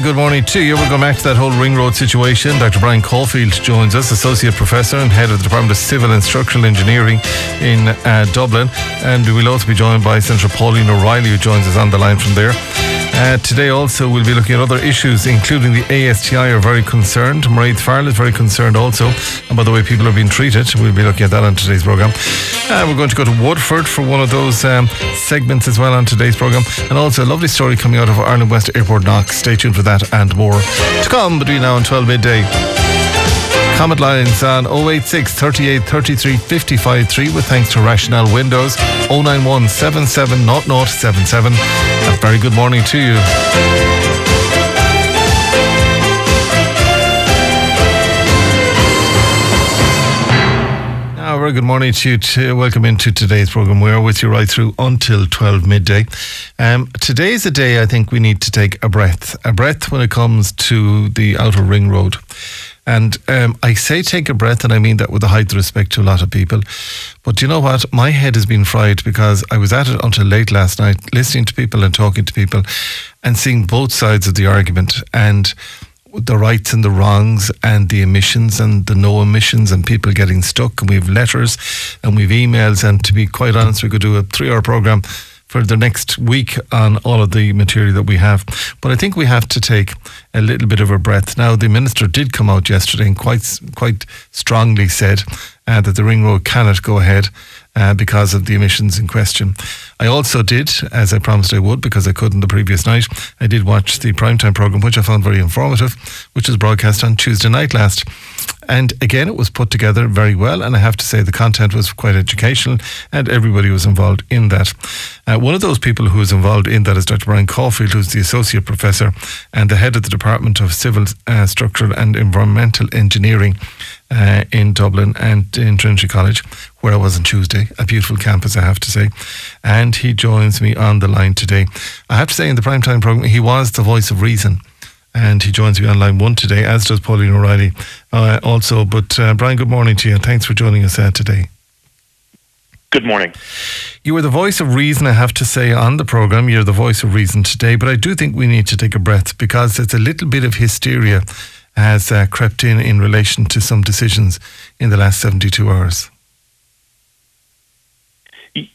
very good morning to you. We'll go back to that whole ring road situation. Dr. Brian Caulfield joins us, Associate Professor and Head of the Department of Civil and Structural Engineering in uh, Dublin. And we'll also be joined by Senator Pauline O'Reilly, who joins us on the line from there. Uh, today also we'll be looking at other issues, including the ASTI are very concerned. Mairead Farrell is very concerned also about the way people are being treated. We'll be looking at that on today's programme. Uh, we're going to go to Woodford for one of those um, segments as well on today's programme. And also a lovely story coming out of Ireland West Airport Knock. Stay tuned for that and more to come between now and 12 midday. Comment lines on 086 38 33 55 3 with thanks to Rationel Windows 091 77 0077. A very good morning to you. Very good morning to you. To, welcome into today's program. We are with you right through until 12 midday. Um, today is a day I think we need to take a breath. A breath when it comes to the outer ring road. And um, I say take a breath, and I mean that with the height of respect to a lot of people. But you know what? My head has been fried because I was at it until late last night, listening to people and talking to people and seeing both sides of the argument and the rights and the wrongs and the emissions and the no emissions and people getting stuck. And we have letters and we have emails. And to be quite honest, we could do a three hour program for the next week on all of the material that we have. But I think we have to take a little bit of a breath. Now, the minister did come out yesterday and quite quite strongly said uh, that the ring road cannot go ahead. Uh, because of the emissions in question. I also did, as I promised I would, because I couldn't the previous night, I did watch the primetime programme, which I found very informative, which was broadcast on Tuesday night last. And again, it was put together very well. And I have to say, the content was quite educational, and everybody was involved in that. Uh, one of those people who was involved in that is Dr. Brian Caulfield, who's the Associate Professor and the head of the Department of Civil, uh, Structural and Environmental Engineering uh, in Dublin and in Trinity College, where I was on Tuesday. A beautiful campus, I have to say. And he joins me on the line today. I have to say, in the primetime programme, he was the voice of reason and he joins me on line one today, as does Pauline O'Reilly uh, also. But uh, Brian, good morning to you, and thanks for joining us uh, today. Good morning. You were the voice of reason, I have to say, on the programme. You're the voice of reason today, but I do think we need to take a breath because it's a little bit of hysteria has uh, crept in in relation to some decisions in the last 72 hours.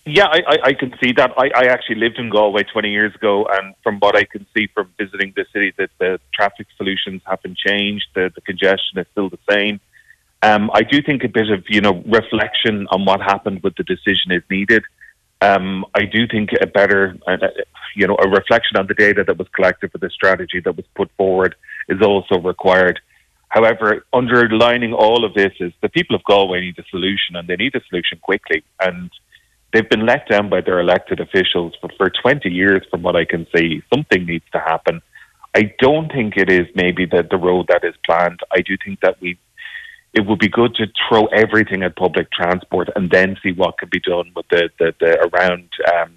Yeah, I, I, can see that. I, I, actually lived in Galway 20 years ago, and from what I can see from visiting the city, that the traffic solutions haven't changed. The, the congestion is still the same. Um, I do think a bit of you know reflection on what happened with the decision is needed. Um, I do think a better, uh, you know, a reflection on the data that was collected for the strategy that was put forward is also required. However, underlining all of this is the people of Galway need a solution, and they need a solution quickly. And they've been let down by their elected officials for, for 20 years, from what I can see. Something needs to happen. I don't think it is maybe the, the road that is planned. I do think that we it would be good to throw everything at public transport and then see what can be done with the, the, the around um,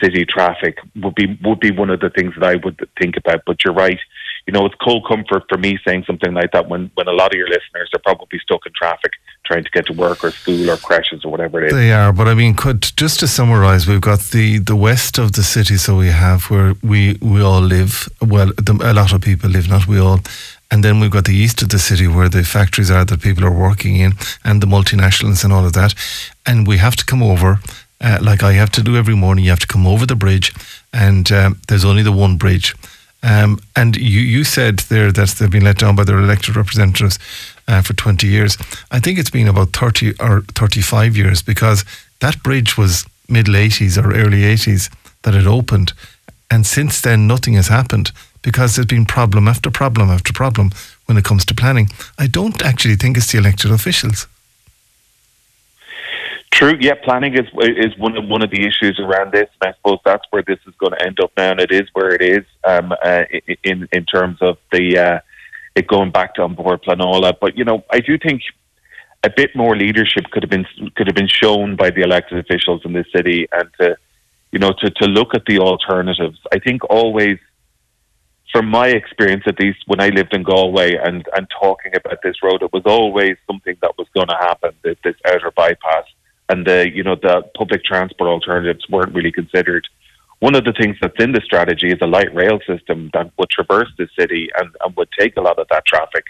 city traffic would be would be one of the things that I would think about. But you're right. You know, it's cold comfort for me saying something like that when, when a lot of your listeners are probably stuck in traffic trying to get to work or school or creches or whatever it is. They are, but I mean, could just to summarise, we've got the, the west of the city, so we have where we, we all live. Well, the, a lot of people live, not we all. And then we've got the east of the city where the factories are that people are working in and the multinationals and all of that. And we have to come over uh, like I have to do every morning. You have to come over the bridge, and um, there's only the one bridge. Um, and you, you said there that they've been let down by their elected representatives uh, for 20 years. I think it's been about 30 or 35 years because that bridge was middle 80s or early 80s that it opened. And since then, nothing has happened because there's been problem after problem after problem when it comes to planning. I don't actually think it's the elected officials. True. Yeah, planning is is one of one of the issues around this, and I suppose that's where this is going to end up now, and it is where it is um, uh, in in terms of the uh, it going back to An Bord Pleanála. But you know, I do think a bit more leadership could have been could have been shown by the elected officials in this city, and to you know to to look at the alternatives. I think always. From my experience, at least when I lived in Galway and, and talking about this road, it was always something that was going to happen. This, this outer bypass, and the you know the public transport alternatives weren't really considered. One of the things that's in the strategy is a light rail system that would traverse the city and, and would take a lot of that traffic.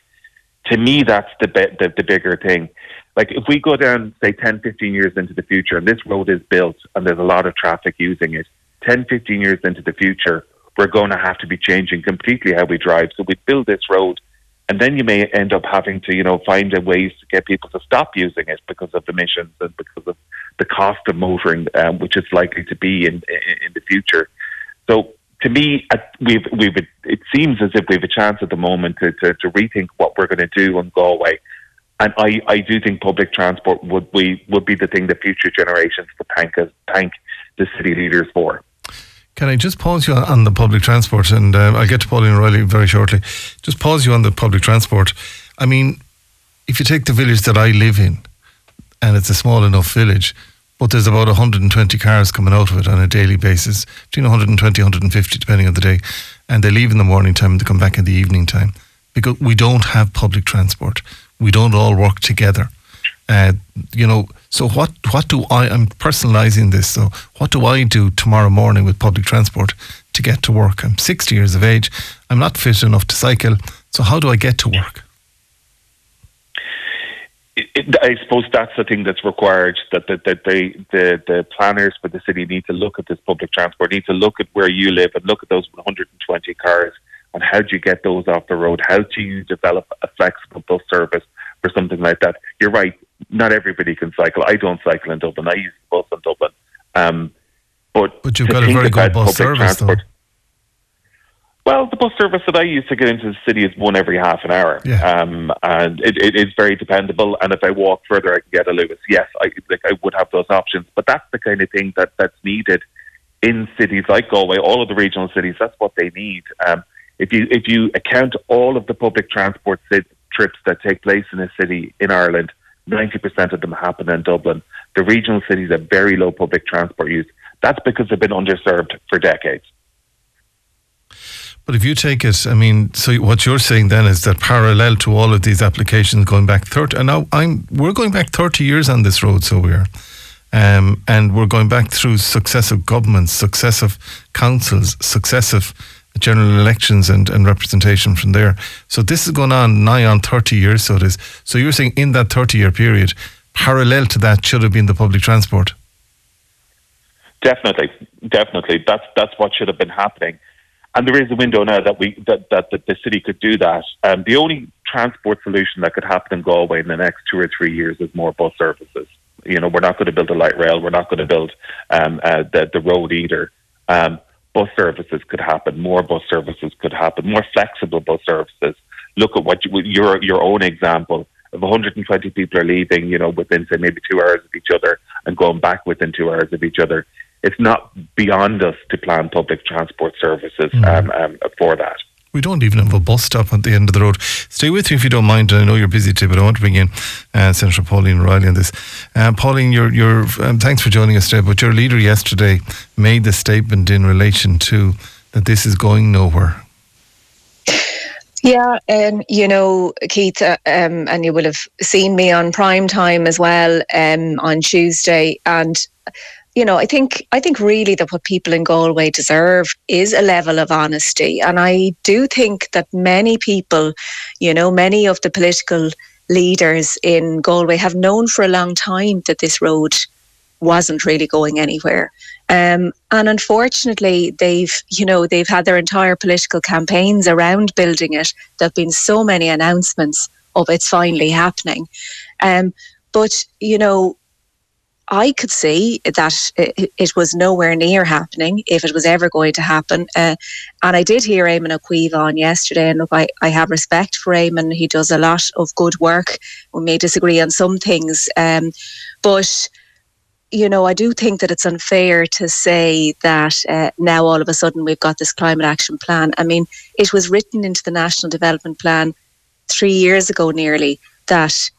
To me, that's the, the, the bigger thing. Like if we go down, say, 10, 15 years into the future and this road is built and there's a lot of traffic using it, 10, 15 years into the future, we're going to have to be changing completely how we drive. So we build this road and then you may end up having to, you know, find ways to get people to stop using it because of emissions and because of the cost of motoring, um, which is likely to be in, in, in the future. So to me, we've we've it seems as if we have a chance at the moment to, to, to rethink what we're going to do on Galway. And I, I do think public transport would be would be the thing that future generations would thank us thank the city leaders for. Can I just pause you on the public transport? And uh, I'll get to Pauline O'Reilly very shortly. Just pause you on the public transport. I mean, if you take the village that I live in, and it's a small enough village, but there's about 120 cars coming out of it on a daily basis, between 120, 150, depending on the day. And they leave in the morning time and they come back in the evening time because we don't have public transport. We don't all work together. Uh, you know, so what? What do I? I'm personalising this. So what do I do tomorrow morning with public transport to get to work? I'm 60 years of age. I'm not fit enough to cycle. So how do I get to work? It, I suppose that's the thing that's required. That, that, that they, the the planners for the city need to look at this public transport. Need to look at where you live and look at those 120 cars and how do you get those off the road? How do you develop a flexible bus service for something like that? You're right not everybody can cycle. I don't cycle in Dublin. I use the bus in Dublin. Um, but but you've got a very good bus service, transport, though. Well, the bus service that I use to get into the city is one every half an hour, yeah. um, and it, it is very dependable. And if I walk further, I can get a Luas. Yes, I like I would have those options, but that's the kind of thing that that's needed in cities like Galway, all of the regional cities. That's what they need. Um, if you if you account all of the public transport trips that take place in a city in Ireland, 90% of them happen in Dublin. The regional cities have very low public transport use. That's because they've been underserved for decades. But if you take it, I mean, so what you're saying then is that parallel to all of these applications going back 30, and now I'm, we're going back 30 years on this road, so we're, um, and we're going back through successive governments, successive councils, successive general elections and, and representation from there. So this is going on nigh on 30 years, so it is. So you're saying in that 30 year period, parallel to that should have been the public transport? Definitely, definitely. That's that's what should have been happening. And there is a window now that we that, that, that the city could do that. Um, the only transport solution that could happen in Galway in the next two or three years is more bus services. You know, we're not going to build a light rail. We're not going to build um, uh, the the road either. Um, bus services could happen, more bus services could happen, more flexible bus services. Look at what you, your your own example. If 120 people are leaving, you know, within say maybe two hours of each other and going back within two hours of each other, it's not beyond us to plan public transport services mm. um, um, for that. We don't even have a bus stop at the end of the road. Stay with me if you don't mind. I know you're busy too, but I want to bring in uh, Senator Pauline Riley on this. Uh, Pauline, you're, you're, um, thanks for joining us today. But your leader yesterday made the statement in relation to that this is going nowhere. Yeah, um, you know, Keith, uh, um, and you will have seen me on prime time as well um, on Tuesday, and you know, I think I think really that what people in Galway deserve is a level of honesty, and I do think that many people, you know, many of the political leaders in Galway have known for a long time that this road wasn't really going anywhere. Um, and unfortunately, they've, you know, they've had their entire political campaigns around building it. There've been so many announcements of it's finally happening. Um, but, you know, I could see that it, was nowhere near happening if it was ever going to happen. Uh, and I did hear Eamon Cuív on yesterday, and look, I, I have respect for Eamon. He does a lot of good work. We may disagree on some things, um, but you know, I do think that it's unfair to say that uh, now all of a sudden we've got this climate action plan. I mean, it was written into the National Development Plan three years ago nearly that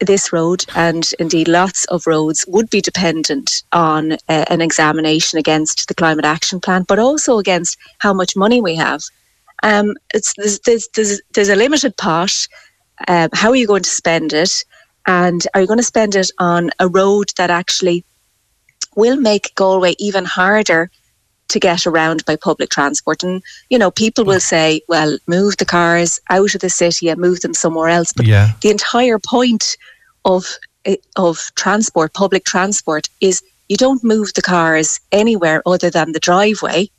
this road and indeed lots of roads would be dependent on uh, an examination against the climate action plan, but also against how much money we have. Um, there's, there's, there's, there's a limited pot. Um, how are you going to spend it? And are you going to spend it on a road that actually will make Galway even harder to get around by public transport. And, you know, people will say, well, move the cars out of the city and move them somewhere else. But Yeah. the entire point of eh, of transport, public transport, is you don't move the cars anywhere other than the driveway.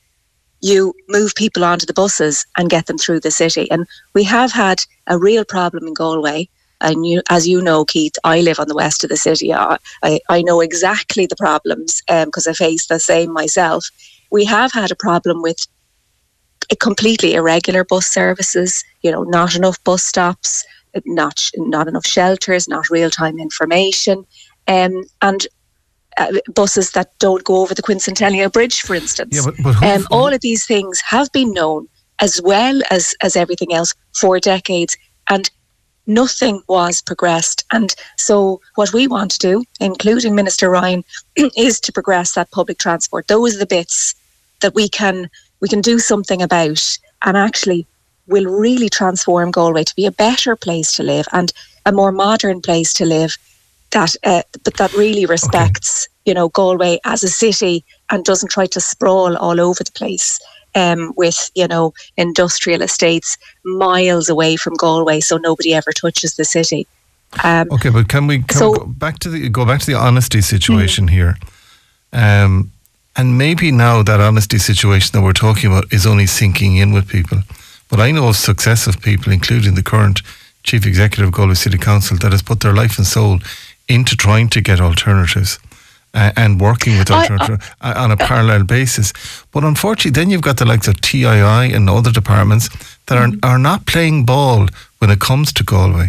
You move people onto the buses and get them through the city. And we have had a real problem in Galway. And you, as you know, Keith, I live on the west of the city. I, I, I know exactly the problems um, because I face the same myself. We have had a problem with completely irregular bus services, you know, not enough bus stops, not not enough shelters, not real time information, um, and uh, buses that don't go over the Quincentennial Bridge, for instance. Yeah, but, but um, all of these things have been known as well as as everything else for decades, and nothing was progressed. And so, what we want to do, including Minister Ryan, is to progress that public transport. Those are the bits that we can we can do something about, and actually will really transform Galway to be a better place to live and a more modern place to live. That uh, but that really respects you know Galway as a city and doesn't try to sprawl all over the place um, with you know industrial estates miles away from Galway, so nobody ever touches the city. Um, Okay, but can we, can So- we go back to the go back to the honesty situation here? Um, and maybe now that honesty situation that we're talking about is only sinking in with people. But I know of successive people, including the current chief executive of Galway City Council, that has put their life and soul into trying to get alternatives. Uh, and working with I- I- alternatives uh, on a parallel basis, but unfortunately, then you've got the likes of TII and other departments that are are not playing ball when it comes to Galway.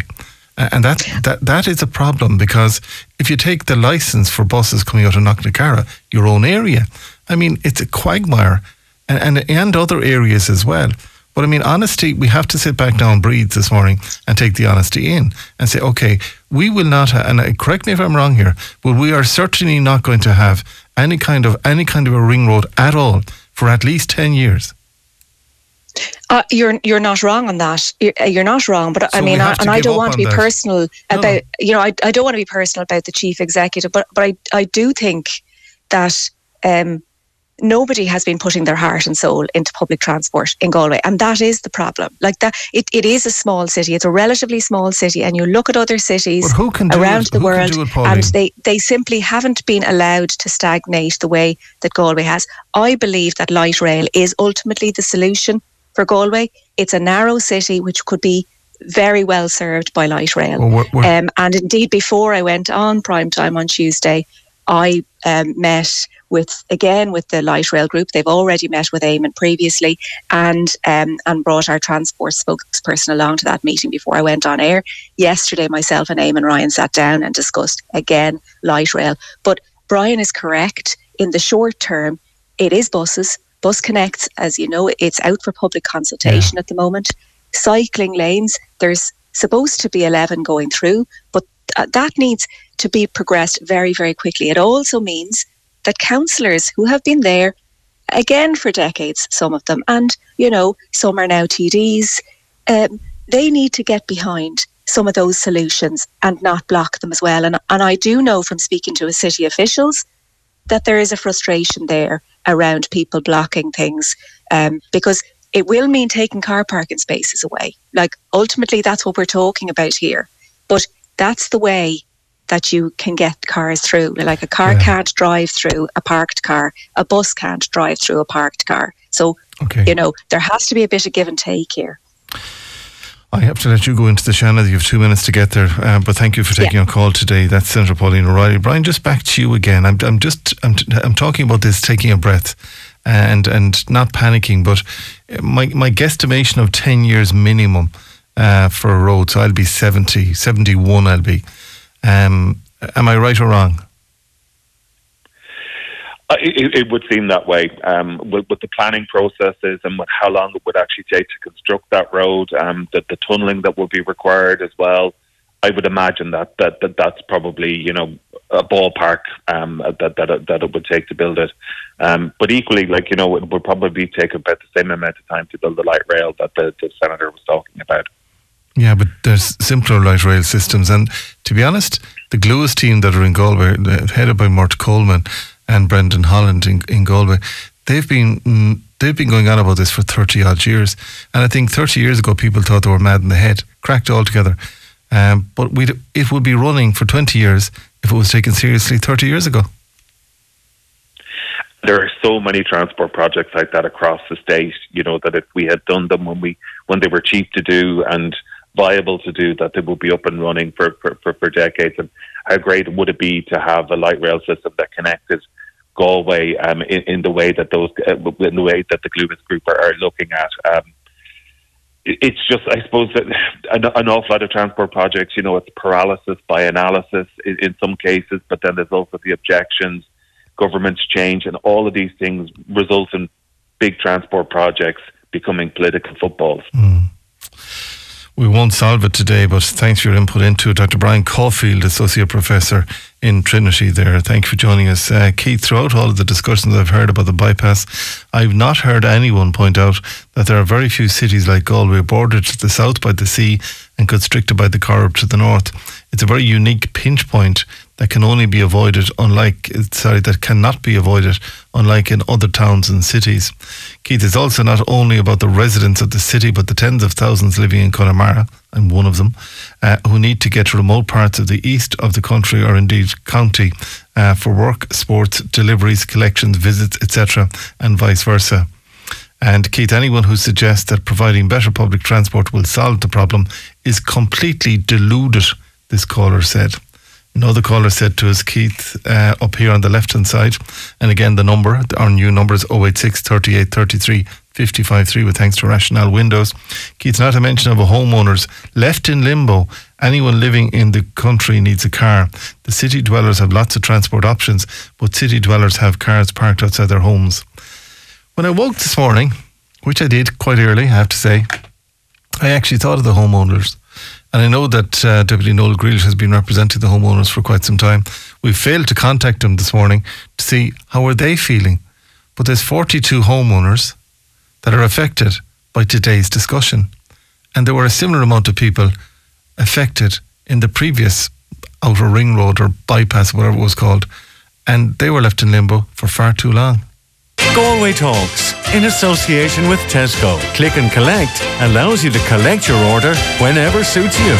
And that, that that is a problem because if you take the license for buses coming out of Knocknacarra, your own area, I mean, it's a quagmire and, and, and other areas as well. But I mean, honesty, we have to sit back now and breathe this morning and take the honesty in and say, okay, we will not, and uh, correct me if I'm wrong here, but we are certainly not going to have any kind of any kind of a ring road at all for at least 10 years. Uh, you're you're not wrong on that. You're, uh, you're not wrong, but I So we mean, I, and I don't want to be that. personal No. about you know I, I don't want to be personal about the chief executive, but but I I do think that um, nobody has been putting their heart and soul into public transport in Galway, and that is the problem. Like that, it, it is a small city. It's a relatively small city, and you look at other cities around the Who world, it, and they they simply haven't been allowed to stagnate the way that Galway has. I believe that light rail is ultimately the solution for Galway. It's a narrow city which could be very well served by light rail. Well, we're- we're- Um, and indeed, before I went on prime time on Tuesday, I um, met with again with the light rail group. They've already met with Eamon previously, and um, and brought our transport spokesperson along to that meeting before I went on air. Yesterday, myself and Eamon Ryan sat down and discussed again light rail. But Brian is correct. In the short term, it is buses. Bus Connects, as you know, it's out for public consultation at the moment. Cycling lanes, there's supposed to be 11 going through, but th- that needs to be progressed very, very quickly. It also means that councillors who have been there again for decades, some of them, and you know, some are now TDs, um, they need to get behind some of those solutions and not block them as well. And and I do know from speaking to city officials that there is a frustration there around people blocking things um, because it will mean taking car parking spaces away. Like ultimately, that's what we're talking about here. But that's the way that you can get cars through. Like a car Yeah. can't drive through a parked car, a bus can't drive through a parked car. So okay. you know there has to be a bit of give and take here. I have to let you go into the Shannon. You have two minutes to get there, uh, but thank you for taking our call today. That's Senator Pauline O'Reilly. Brian, just back to you again. I'm, I'm just, I'm, t- I'm talking about this taking a breath and and not panicking, but my my guesstimation of ten years minimum uh, for a road. So I'll be 70, 71 I'll be. Um, am I right or wrong? Uh, It, it would seem that way um, with, with the planning processes and with how long it would actually take to construct that road, um, the, the tunneling that would be required as well. I would imagine that, that, that that's probably you know a ballpark um, that, that that it would take to build it. Um, but equally, like you know, it would probably take about the same amount of time to build the light rail that the, the senator was talking about. Yeah, but there's simpler light rail systems. And to be honest, the Gluas team that are in Galway, headed by Mort Coleman and Brendan Holland in, in Galway, they've been mm, they've been going on about this for thirty odd years, and I think thirty years ago people thought they were mad in the head, cracked altogether. Um, but we it would be running for twenty years if it was taken seriously thirty years ago. There are so many transport projects like that across the state. You know that if we had done them when we when they were cheap to do and viable to do, that they would be up and running for for, for, for decades. And how great would it be to have a light rail system that connected Galway um, in, in, the way that those uh, in the way that the Gluas Group are, are looking at. Um, it's just, I suppose, that an, an, awful lot of transport projects. You know, it's paralysis by analysis in, in some cases, but then there's also the objections, governments change, and all of these things result in big transport projects becoming political footballs. Mm. We won't solve it today, but thanks for your input into it. Dr. Brian Caulfield, Associate Professor in Trinity there. Thank you for joining us. Uh, Keith, throughout all of the discussions I've heard about the bypass, I've not heard anyone point out that there are very few cities like Galway bordered to the south by the sea and constricted by the Corrib to the north. It's a very unique pinch point that can only be avoided, unlike, sorry, that cannot be avoided, unlike in other towns and cities. Keith, is also not only about the residents of the city, but the tens of thousands living in Connemara, I'm one of them, uh, who need to get to remote parts of the east of the country or indeed county uh, for work, sports, deliveries, collections, visits, etc., and vice versa. And Keith, anyone who suggests that providing better public transport will solve the problem is completely deluded, this caller said. Another caller said to us, Keith, uh, up here on the left hand side, and again the number, our new number is 086 38 33 55 3 with thanks to Rationel Windows. Keith, not a mention of a homeowners left in limbo. Anyone living in the country needs a car. The city dwellers have lots of transport options, but city dwellers have cars parked outside their homes. When I woke this morning, which I did quite early, I have to say, I actually thought of the homeowners and I know that uh, Deputy Noel Grealish has been representing the homeowners for quite some time. We failed to contact them this morning to see how are they feeling. But there's 42 homeowners that are affected by today's discussion. And there were a similar amount of people affected in the previous outer ring road or bypass, whatever it was called. And they were left in limbo for far too long. Galway Talks in association with Tesco. Click and Collect allows you to collect your order whenever suits you.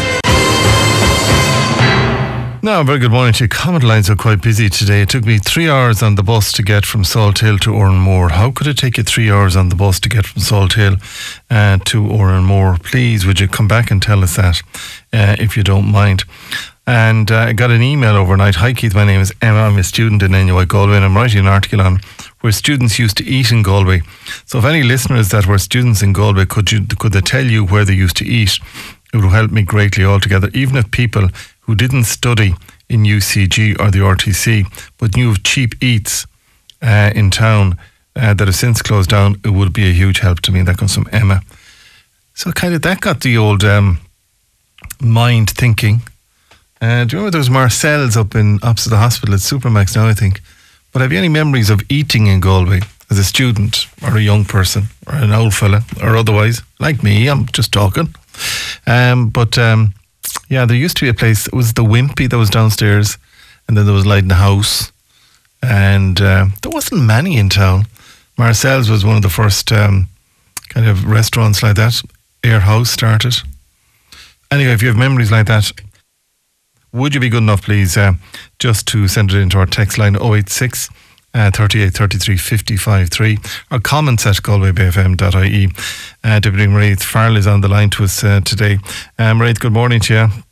Now, very good morning to you. Comment lines are quite busy today. It took me three hours on the bus to get from Salthill to Oranmore. How could it take you three hours on the bus to get from Salthill uh, to Oranmore? Please, would you come back and tell us that, uh, if you don't mind? And uh, I got an email overnight. Hi, Keith. My name is Emma. I'm a student in NUI Galway, and I'm writing an article on where students used to eat in Galway. So, if any listeners that were students in Galway, could you could they tell you where they used to eat? It would help me greatly altogether. Even if people who didn't study in UCG or the RTC but knew of cheap eats uh, in town uh, that have since closed down, it would be a huge help to me. That comes from Emma. So, kind of that got the old um, mind thinking. Uh, do you remember there was Marcel's up in opposite the hospital at Supermac's now, I think? But have you any memories of eating in Galway as a student or a young person or an old fella or otherwise? Like me, I'm just talking. Um, but um, yeah, there used to be a place, it was the Wimpy that was downstairs, and then there was Light in the House. And uh, there wasn't many in town. Marcel's was one of the first um, kind of restaurants like that. Air House started. Anyway, if you have memories like that, would you be good enough, please, uh, just to send it into our text line 086 uh, 38 33 55 3 or comments at galwaybayfm.ie. Uh, Deputy Mairead Farrell is on the line to us uh, today. Um, Mairead, good morning to you.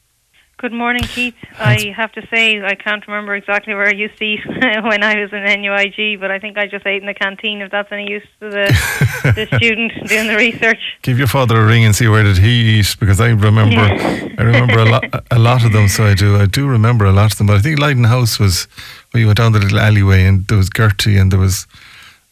Good morning, Keith. I have to say I can't remember exactly where I used to eat when I was in NUIG, but I think I just ate in the canteen. If that's any use to the, the student doing the research, give your father a ring and see where did he eat because I remember yeah. I remember a lot a lot of them. So I do I do remember a lot of them. But I think Leyden House was where you went down the little alleyway and there was Gertie and there was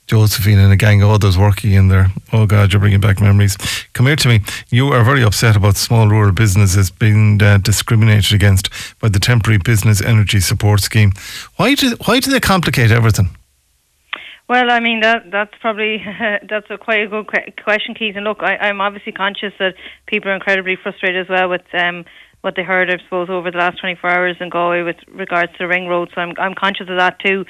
Josephine and a gang of others working in there. Oh God, you're bringing back memories. Come here to me. You are very upset about small rural businesses being uh, discriminated against by the temporary business energy support scheme. Why do why do they complicate everything? Well, I mean that that's probably that's a quite a good question, Keith. And look, I, I'm obviously conscious that people are incredibly frustrated as well with um, what they heard, I suppose, over the last 24 hours in Galway with regards to the ring road. So I'm I'm conscious of that too.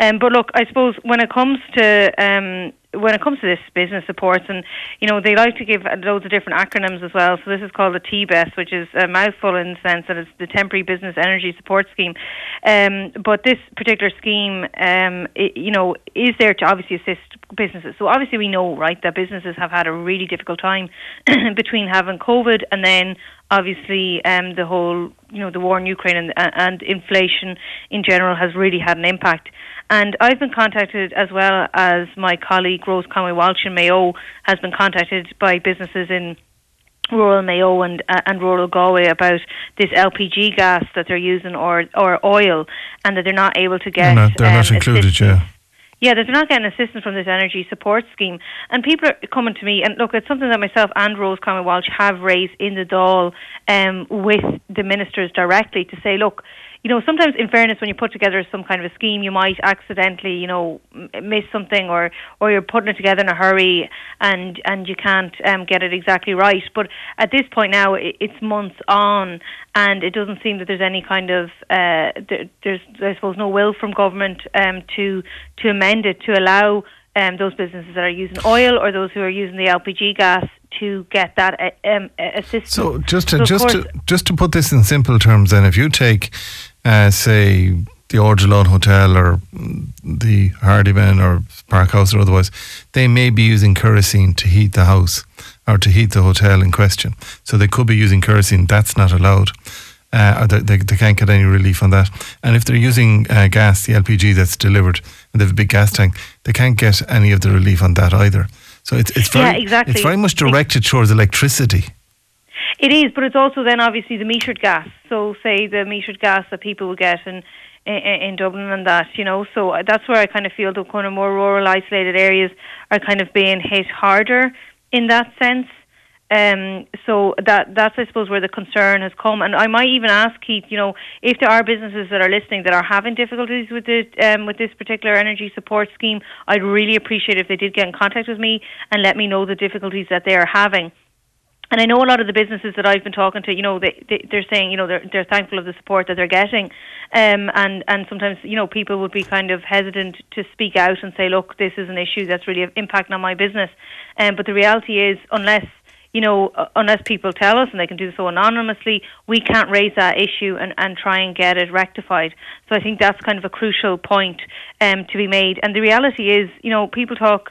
Um, but look, I suppose when it comes to um, when it comes to this business supports, and you know they like to give loads of different acronyms as well. So this is called the TBES, which is a mouthful in the sense that it's the Temporary Business Energy Support Scheme. Um, but this particular scheme, um, it, you know, is there to obviously assist businesses. So obviously we know, right, that businesses have had a really difficult time between having COVID and then obviously um, the whole, you know, the war in Ukraine and, and inflation in general has really had an impact. And I've been contacted as well as my colleague Rose Conway Walsh in Mayo has been contacted by businesses in rural Mayo and uh, and rural Galway about this LPG gas that they're using or or oil, and that they're not able to get. They're not, they're um, not included, yeah. Yeah, they're not getting assistance from this energy support scheme. And people are coming to me, and look, it's something that myself and Rose Conway Walsh have raised in the Dáil um, with the ministers directly to say, look, you know, sometimes in fairness, when you put together some kind of a scheme, you might accidentally, you know, miss something, or or you're putting it together in a hurry, and and you can't um, get it exactly right. But at this point now, it's months on, and it doesn't seem that there's any kind of uh, there's I suppose no will from government um, to to amend it to allow um, those businesses that are using oil or those who are using the LPG gas to get that uh, um, assistance. So just to, so just to just to put this in simple terms, then, if you take, uh, say, the Ardilaun Hotel or the Hardiman or Park House or otherwise, they may be using kerosene to heat the house or to heat the hotel in question. So they could be using kerosene. That's not allowed. Uh, they, they, they, can't get any relief on that. And if they're using uh, gas, the LPG that's delivered, and they have a big gas tank, they can't get any of the relief on that either. So it's it's very yeah, exactly. it's very much directed towards electricity. It is, but it's also then obviously the metered gas. So say the metered gas that people will get in, in, in Dublin and that, you know. So that's where I kind of feel the kind of more rural, isolated areas are kind of being hit harder in that sense. Um, so that that's I suppose where the concern has come, and I might even ask Keith, you know, if there are businesses that are listening that are having difficulties with it um, with this particular energy support scheme, I'd really appreciate if they did get in contact with me and let me know the difficulties that they are having. And I know a lot of the businesses that I've been talking to, you know, they, they they're saying, you know, they're they're thankful of the support that they're getting, um, and and sometimes, you know, people would be kind of hesitant to speak out and say, look, this is an issue that's really impacting on my business, um, but the reality is, unless you know, unless people tell us and they can do so anonymously, we can't raise that issue and, and try and get it rectified. So I think that's kind of a crucial point um, to be made. And the reality is, you know, people talk.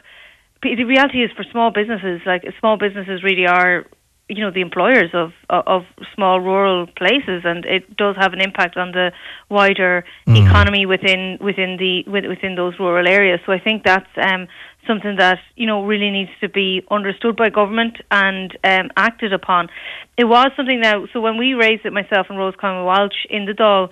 The reality is for small businesses, like small businesses really are you know the employers of of small rural places, and it does have an impact on the wider mm. economy within within the within those rural areas. So I think that's um, something that you know really needs to be understood by government and um, acted upon. It was something now. So when we raised it, myself and Rose Conway Walsh in the Dáil.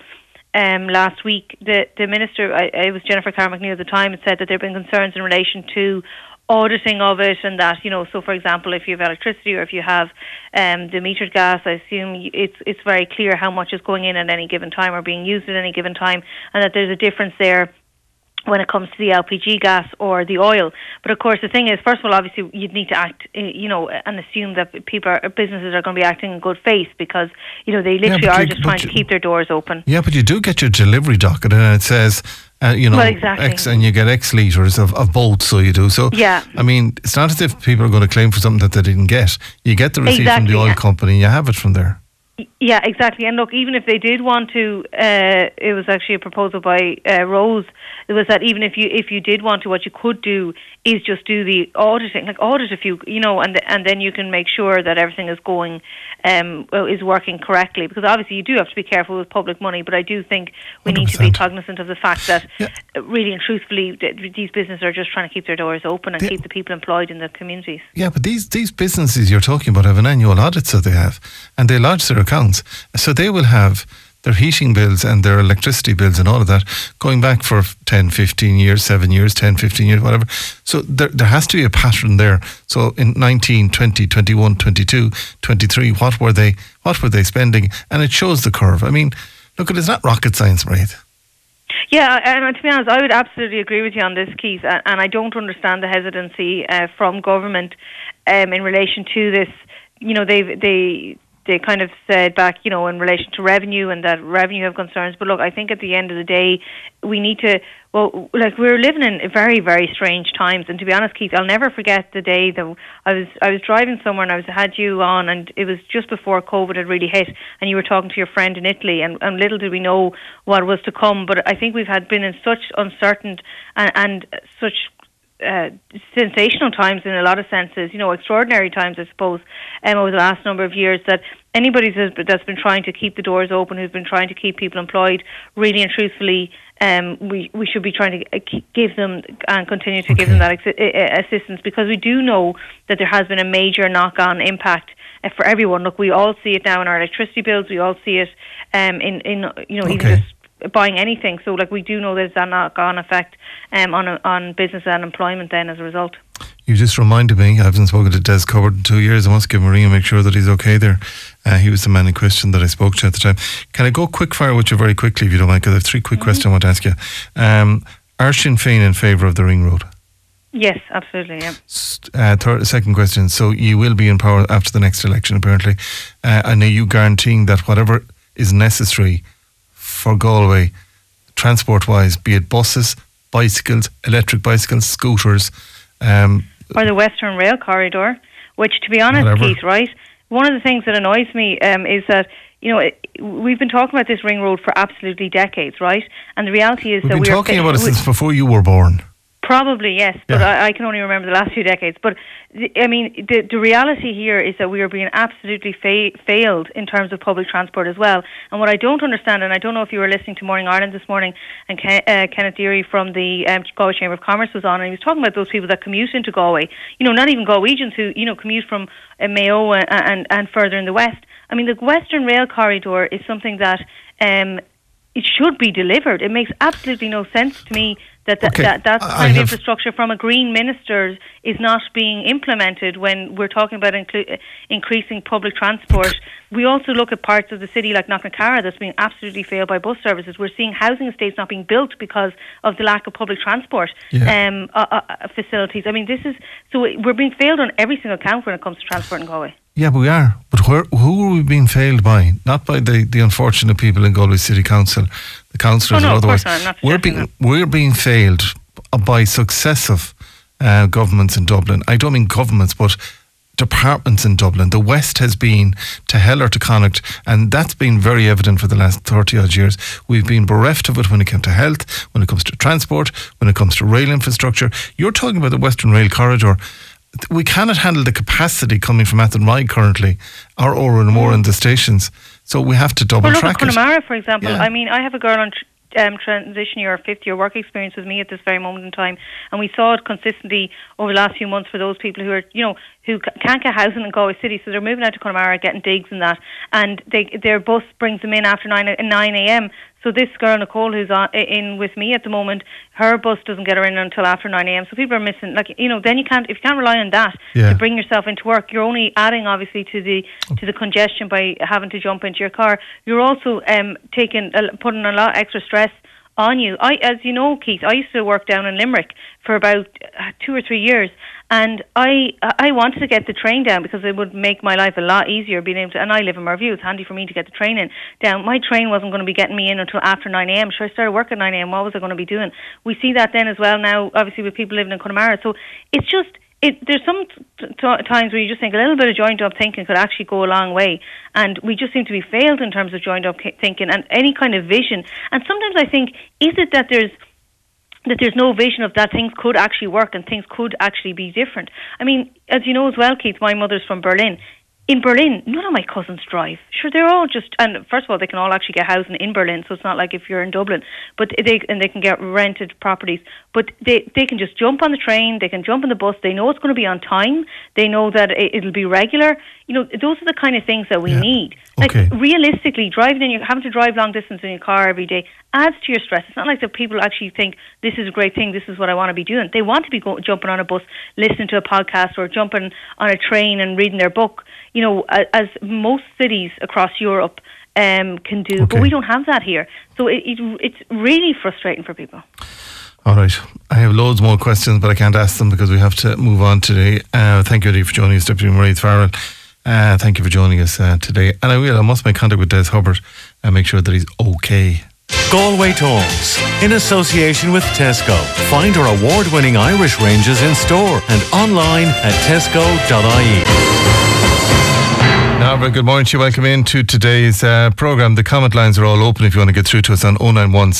Um, last week, the the minister, I, it was Jennifer Carroll MacNeill at the time, had said that there have been concerns in relation to auditing of it and that you know so for example if you have electricity or if you have um, the metered gas I assume it's it's very clear how much is going in at any given time or being used at any given time and that there's a difference there when it comes to the LPG gas or the oil. But of course, the thing is, first of all, obviously, you'd need to act, eh, you know, and assume that people, are, businesses are going to be acting in good faith because, you know, they literally yeah, are you, just trying you, to keep their doors open. Yeah, but you do get your delivery docket, and it says uh, you know, well, exactly. X, and you get X litres of, of both, so you do. So, yeah. I mean, it's not as if people are going to claim for something that they didn't get. You get the receipt exactly, from the oil company, you have it from there. Yeah, exactly. And look, even if they did want to, uh, it was actually a proposal by uh, Rose. It was that even if you if you did want to, what you could do is just do the auditing, like audit a few, you know, and the, and then you can make sure that everything is going, um, is working correctly. Because obviously you do have to be careful with public money, but I do think we 100%. need to be cognizant of the fact that, yeah. really and truthfully, these businesses are just trying to keep their doors open and keep the people employed in the communities. Yeah, but these these businesses you're talking about have an annual audit, so they have, and they lodge their accounts, so they will have their heating bills and their electricity bills and all of that going back for 10, 15 years, 7 years, 10, 15 years, whatever. So there, there has to be a pattern there. So in 19, 20, 21, 22, 23, what were they, what were they spending? And it shows the curve. I mean, look, it's not rocket science, right? Yeah, and to be honest, I would absolutely agree with you on this, Keith. And I don't understand the hesitancy uh, from government um, in relation to this. You know, they they they kind of said back, you know, in relation to revenue and that revenue have concerns. But look, I think at the end of the day, we need to. Well, like we're living in very, very strange times, and to be honest, Keith, I'll never forget the day that I was I was driving somewhere and I was had you on, and it was just before COVID had really hit, and you were talking to your friend in Italy, and, and little did we know what was to come. But I think we've had been in such uncertain and, and such uh, sensational times in a lot of senses, you know, extraordinary times, I suppose, um, over the last number of years that anybody that's been trying to keep the doors open, who's been trying to keep people employed, really and truthfully, um, we, we should be trying to give them and continue to okay. give them that ex- assistance because we do know that there has been a major knock on impact uh, for everyone. Look, we all see it now in our electricity bills, we all see it um, in, in, you know, okay. even just buying anything. So, like, we do know there's a knock-on effect um, on on business and employment then as a result. You just reminded me. I haven't spoken to Des Hubbard in two years. I must give him a ring and make sure that he's okay there. Uh, he was the man in question that I spoke to at the time. Can I go quick fire with you very quickly, if you don't mind? Because I have three quick mm-hmm. questions I want to ask you. Um, are Sinn Féin in favour of the ring road? Yes, absolutely. Yeah. Uh, third, second question. So you will be in power after the next election, apparently. Uh, and are you guaranteeing that whatever is necessary for Galway, transport wise, be it buses, bicycles, electric bicycles, scooters. Um, or the Western Rail Corridor, which, to be honest, whatever. Keith, right? One of the things that annoys me um, is that you know, we've been talking about this ring road for absolutely decades, right? And the reality is we've that we've been talking about it since before you were born. Probably yes, but yeah. I, I, can only remember the last few decades. But the, I mean, the the reality here is that we are being absolutely fa- failed in terms of public transport as well. And what I don't understand, and I don't know if you were listening to Morning Ireland this morning, and Ken, uh, Kenneth Deery from the um, Galway Chamber of Commerce was on, and he was talking about those people that commute into Galway. You know, not even Galwegians who you know commute from uh, Mayo and, and and further in the west. I mean, the Western Rail Corridor is something that um, it should be delivered. It makes absolutely no sense to me that that, okay. that, that kind of infrastructure from a green minister is not being implemented when we're talking about inclu- increasing public transport. We also look at parts of the city like Knocknacarra that's being absolutely failed by bus services. We're seeing housing estates not being built because of the lack of public transport yeah. um, uh, uh, facilities. I mean, this is so we're being failed on every single count when it comes to transport in Galway. Yeah, we are. But where, who are we being failed by? Not by the, the unfortunate people in Galway City Council, the councillors oh, no, or otherwise. We're being we're being failed by successive uh, governments in Dublin. I don't mean governments, but departments in Dublin. The West has been to hell or to Connacht, and that's been very evident for the last 30 odd years. We've been bereft of it when it comes to health, when it comes to transport, when it comes to rail infrastructure. You're talking about the Western Rail Corridor we cannot handle the capacity coming from Athenry currently or Oranmore in the stations. So we have to double well, track look at Connemara, for example. Yeah. I mean, I have a girl on um, transition year or fifth year work experience with me at this very moment in time, and we saw it consistently over the last few months for those people who are, you know, who can't get housing in Galway City, so they're moving out to Connemara, getting digs and that, and they, their bus brings them in after nine nine a.m. So this girl Nicole, who's on, in with me at the moment, her bus doesn't get her in until after nine a.m. So people are missing, like you know, then you can't if you can't rely on that yeah. to bring yourself into work. You're only adding obviously to the to the congestion by having to jump into your car. You're also um, taking uh, putting a lot extra stress on you. I, as you know, Keith, I used to work down in Limerick for about uh, two or three years, and I I wanted to get the train down because it would make my life a lot easier being able to. And I live in Mervue; it's handy for me to get the train in down. My train wasn't going to be getting me in until after nine a.m. So I started work at nine a.m. What was I going to be doing? We see that then as well now, obviously with people living in Connemara. So it's just it, there's some t- times where you just think a little bit of joined up thinking could actually go a long way, and we just seem to be failed in terms of joined up thinking and any kind of vision. And sometimes I think, is it that there's that there's no vision of that things could actually work and things could actually be different. I mean, as you know as well, Keith, my mother's from Berlin in Berlin, none of my cousins drive. Sure, they're all just and first of all, they can all actually get housing in Berlin, so it's not like if you're in Dublin, but they and they can get rented properties. But they they can just jump on the train, they can jump on the bus. They know it's going to be on time. They know that it, will be regular. You know, those are the kind of things that we yeah. need. Like okay. realistically, driving in your having to drive long distance in your car every day adds to your stress. It's not like that people actually think this is a great thing. This is what I want to be doing. They want to be go, jumping on a bus, listening to a podcast, or jumping on a train and reading their book you know, as most cities across Europe um, can do, okay. but we don't have that here. So it, it, it's really frustrating for people. All right. I have loads more questions, but I can't ask them because we have to move on today. Uh, thank you, Eddie, for joining us, Deputy Mairead Farrell. Uh, thank you for joining us uh, today. And I will, I must make contact with Des Hubbard and make sure that he's okay. Galway Talks, in association with Tesco. Find our award winning Irish ranges in store and online at tesco.ie. Now, very good morning to you. Welcome into today's uh, programme. The comment lines are all open if you want to get through to us on 091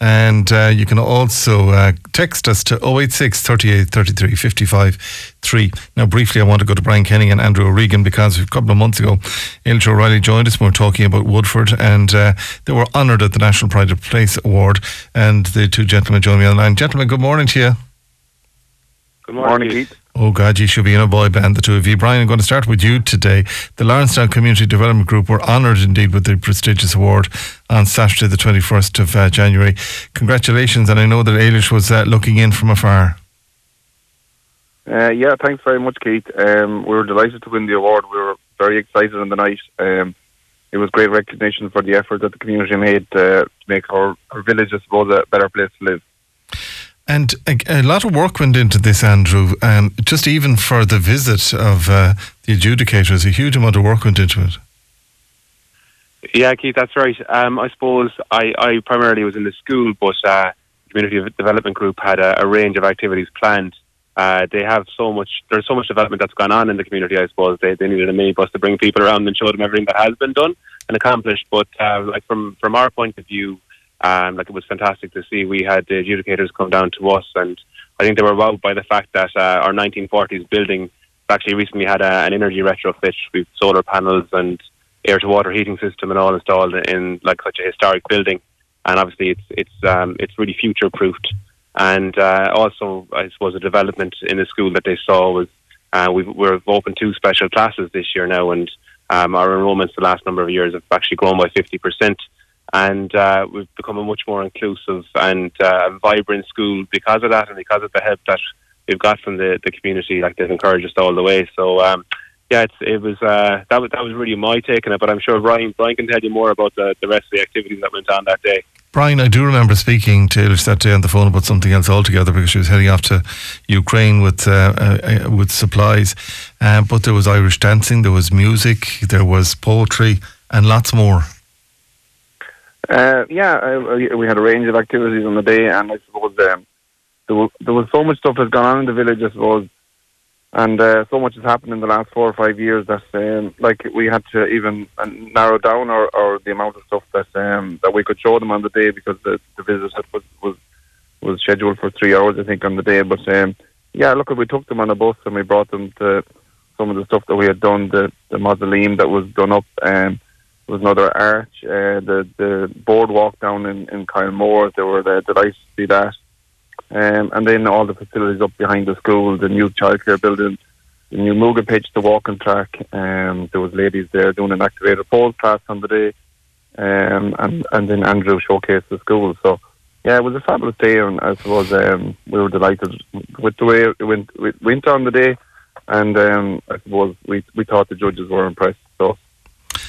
And uh, you can also uh, text us to 086 38 33 55 3. Now, briefly, I want to go to Brian Kenny and Andrew O'Regan because a couple of months ago, Ailish O'Reilly joined us. We were talking about Woodford and uh, they were honoured at the National Pride of Place Award. And the two gentlemen joined me on the line. Gentlemen, good morning to you. Good morning, Keith. Oh God, you should be in a boy band, the two of you. Brian, I'm going to start with you today. The Lawrencetown Community Development Group were honoured indeed with the prestigious award on Saturday, the 21st of uh, January. Congratulations, and I know that Ailish was uh, looking in from afar. Uh, yeah, thanks very much, Keith. Um, we were delighted to win the award. We were very excited on the night. Um, it was great recognition for the effort that the community made uh, to make our, our village, I suppose, a better place to live. And a, a, lot of work went into this, Andrew. Um, just even for the visit of uh, the adjudicators, a huge amount of work went into it. Yeah, Keith, that's right. Um, I suppose I, I, primarily was in the school, but uh, community development group had a, a range of activities planned. Uh, they have so much. There's so much development that's gone on in the community. I suppose they, they needed a minibus to bring people around and show them everything that has been done and accomplished. But uh, like from from our point of view, um, like it was fantastic to see. We had the adjudicators come down to us, and I think they were wowed by the fact that uh, our 1940s building actually recently had a, an energy retrofit with solar panels and air to water heating system and all installed in like such a historic building. And obviously, it's it's um, it's really future proofed. And uh, also, I suppose a development in the school that they saw was uh, we've, we've opened two special classes this year now, and um, our enrollments the last number of years have actually grown by 50% and uh, we've become a much more inclusive and uh, vibrant school because of that, and because of the help that we've got from the, the community. Like they've encouraged us all the way. So um, yeah, it was uh, that was that was really my take on it. But I'm sure Brian Brian can tell you more about the, the rest of the activities that went on that day. Brian, I do remember speaking to Ailish that day on the phone about something else altogether because she was heading off to Ukraine with uh, uh, with supplies. Uh, but there was Irish dancing, there was music, there was poetry, and lots more. Uh, yeah, we had a range of activities on the day, and I suppose um, there, was, there was so much stuff that's gone on in the village, I suppose, and uh, so much has happened in the last four or five years that, um, like, we had to even uh, narrow down our, our the amount of stuff that um, that we could show them on the day because the, the visit was, was was scheduled for three hours, I think, on the day. But um, yeah, look, we took them on a bus and we brought them to some of the stuff that we had done, the the mausoleum that was done up. Um, was another arch. Uh, the the boardwalk down in in Kylemore. They were uh, delighted to see that. Um, and then all the facilities up behind the school, the new childcare building, the new Muga pitch, the walking track. Um, there was ladies there doing an activated pole class on the day, um, and and then Andrew showcased the school. So yeah, it was a fabulous day, and I suppose um, we were delighted with the way it went, it went on the day, and um, I suppose we we thought the judges were impressed. So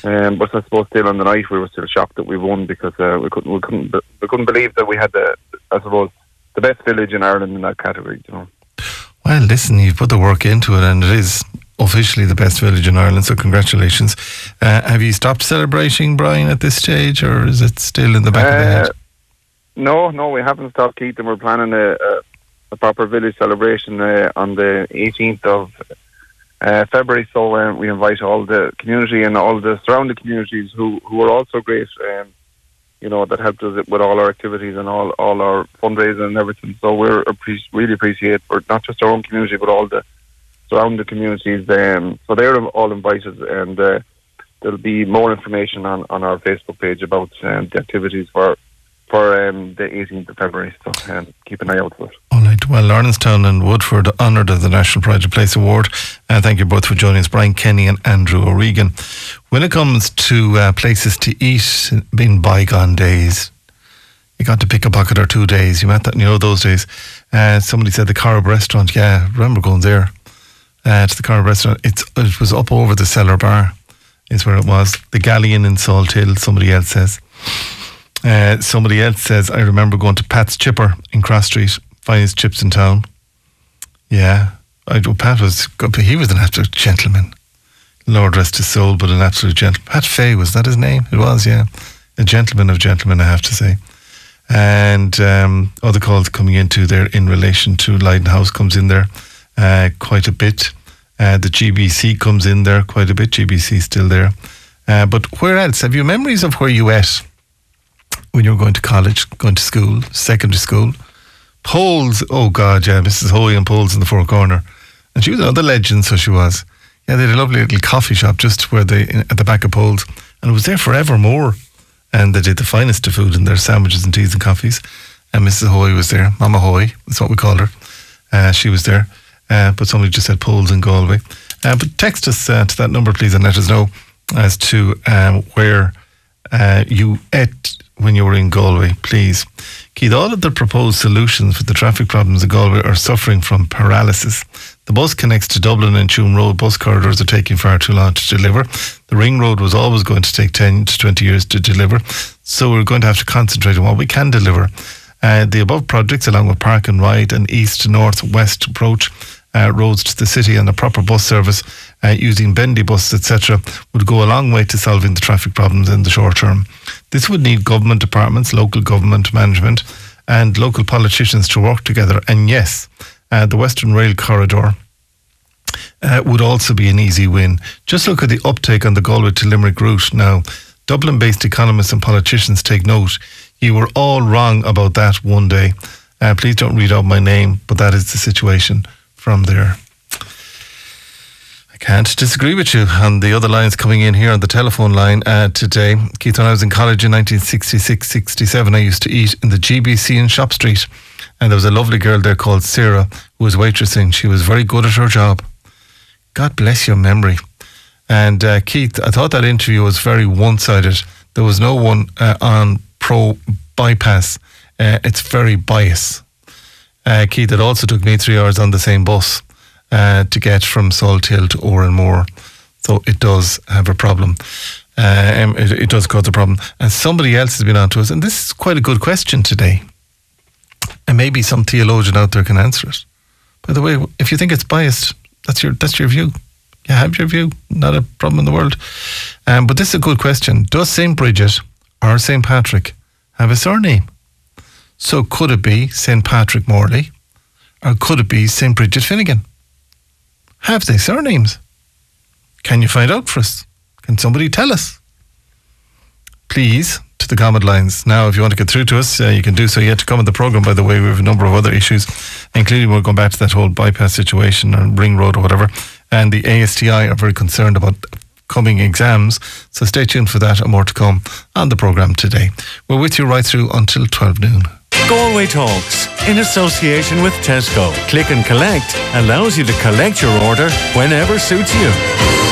um, but I suppose still on the night we were still shocked that we won because uh, we couldn't we couldn't we couldn't believe that we had the I suppose the best village in Ireland in that category. You know. Well, listen, you've put the work into it, and it is officially the best village in Ireland. So congratulations. Uh, have you stopped celebrating, Brian, at this stage, or is it still in the back uh, of the head? Uh, no, no, we haven't stopped, Keith, and we're planning a, a, a proper village celebration uh, on the 18th of uh, February. So um, we invite all the community and all the surrounding communities who who are also great. Um, you know that helped us with all our activities and all all our fundraising and everything. So we're appreci- really appreciate for not just our own community but all the surrounding communities. Um, so they're all invited, and uh, there'll be more information on, on our Facebook page about um, the activities for for um, the 18th of February. So um, keep an eye out for it. All right. Well, Lawrencetown and Woodford honoured at the National Pride of Place Award. Uh, thank you both for joining us, Brian Kenny and Andrew O'Regan. When it comes to uh, places to eat in bygone days, you got to pick a bucket or two days. You met that, you know, those days. Uh, somebody said the Corrib restaurant. Yeah, remember going there uh, to the Corrib restaurant. It's, it was up over the cellar bar, is where it was. The Galleon in Salthill, somebody else says. Uh, somebody else says, I remember going to Pat's Chipper in Cross Street, finest chips in town. Yeah. I, well, Pat was he was an absolute gentleman. Lord rest his soul, but an absolute gentleman. Pat Fay was that his name? It was, yeah, a gentleman of gentlemen, I have to say. And um, other calls coming into there in relation to Lydon House comes in there uh, quite a bit. Uh, the GBC comes in there quite a bit. GBC still there. Uh, but where else? Have you memories of where you ate when you were going to college, going to school, secondary school? Powell's, oh God, yeah, Mrs. Hoy and Powell's in the Four Corner. And she was another legend, so she was. Yeah, they had a lovely little coffee shop just where they, at the back of Powell's. And it was there forevermore. And they did the finest of food in their sandwiches and teas and coffees. And Mrs. Hoy was there. Mama Hoy, that's what we called her. Uh, she was there. Uh, but somebody just said Powell's in Galway. Uh, but text us uh, to that number, please, and let us know as to um, where uh, you ate when you were in Galway, please. Keith, all of the proposed solutions for the traffic problems in Galway are suffering from paralysis. The bus connects to Dublin and Tuam Road. Bus corridors are taking far too long to deliver. The ring road was always going to take 10 to 20 years to deliver. So we're going to have to concentrate on what we can deliver. Uh, the above projects, along with Park and Ride and east north west approach, uh, roads to the city and a proper bus service uh, using bendy buses, etc., would go a long way to solving the traffic problems in the short term. This would need government departments, local government management, and local politicians to work together. And yes, uh, the Western Rail Corridor. Uh, would also be an easy win. Just look at the uptake on the Galway to Limerick route now. Dublin based economists and politicians take note. You were all wrong about that one day. Uh, please don't read out my name, but that is the situation from there. Can't disagree with you on the other lines coming in here on the telephone line uh, today. Keith, when I was in college in 1966 67, I used to eat in the GBC in Shop Street. And there was a lovely girl there called Sarah who was waitressing. She was very good at her job. God bless your memory. And uh, Keith, I thought that interview was very one sided. There was no one uh, on pro bypass. Uh, it's very biased. Uh, Keith, it also took me three hours on the same bus uh, to get from Salthill to Oranmore. So it does have a problem. Uh, it, it, does cause a problem. And somebody else has been on to us, and this is quite a good question today. And maybe some theologian out there can answer it. By the way, if you think it's biased, that's your that's your view. You have your view, not a problem in the world. Um, but this is a good question. Does St. Bridget or St. Patrick have a surname? So could it be St. Patrick Morley or could it be St. Bridget Finnegan? Have they surnames? Can you find out for us? Can somebody tell us? Please, to the comment lines. Now, if you want to get through to us, uh, you can do so yet to come in the programme, by the way. We have a number of other issues, including we're going back to that whole bypass situation or ring road or whatever. And the ASTI are very concerned about coming exams. So stay tuned for that and more to come on the programme today. We're with you right through until 12 noon. Galway Talks, in association with Tesco. Click and Collect allows you to collect your order whenever suits you.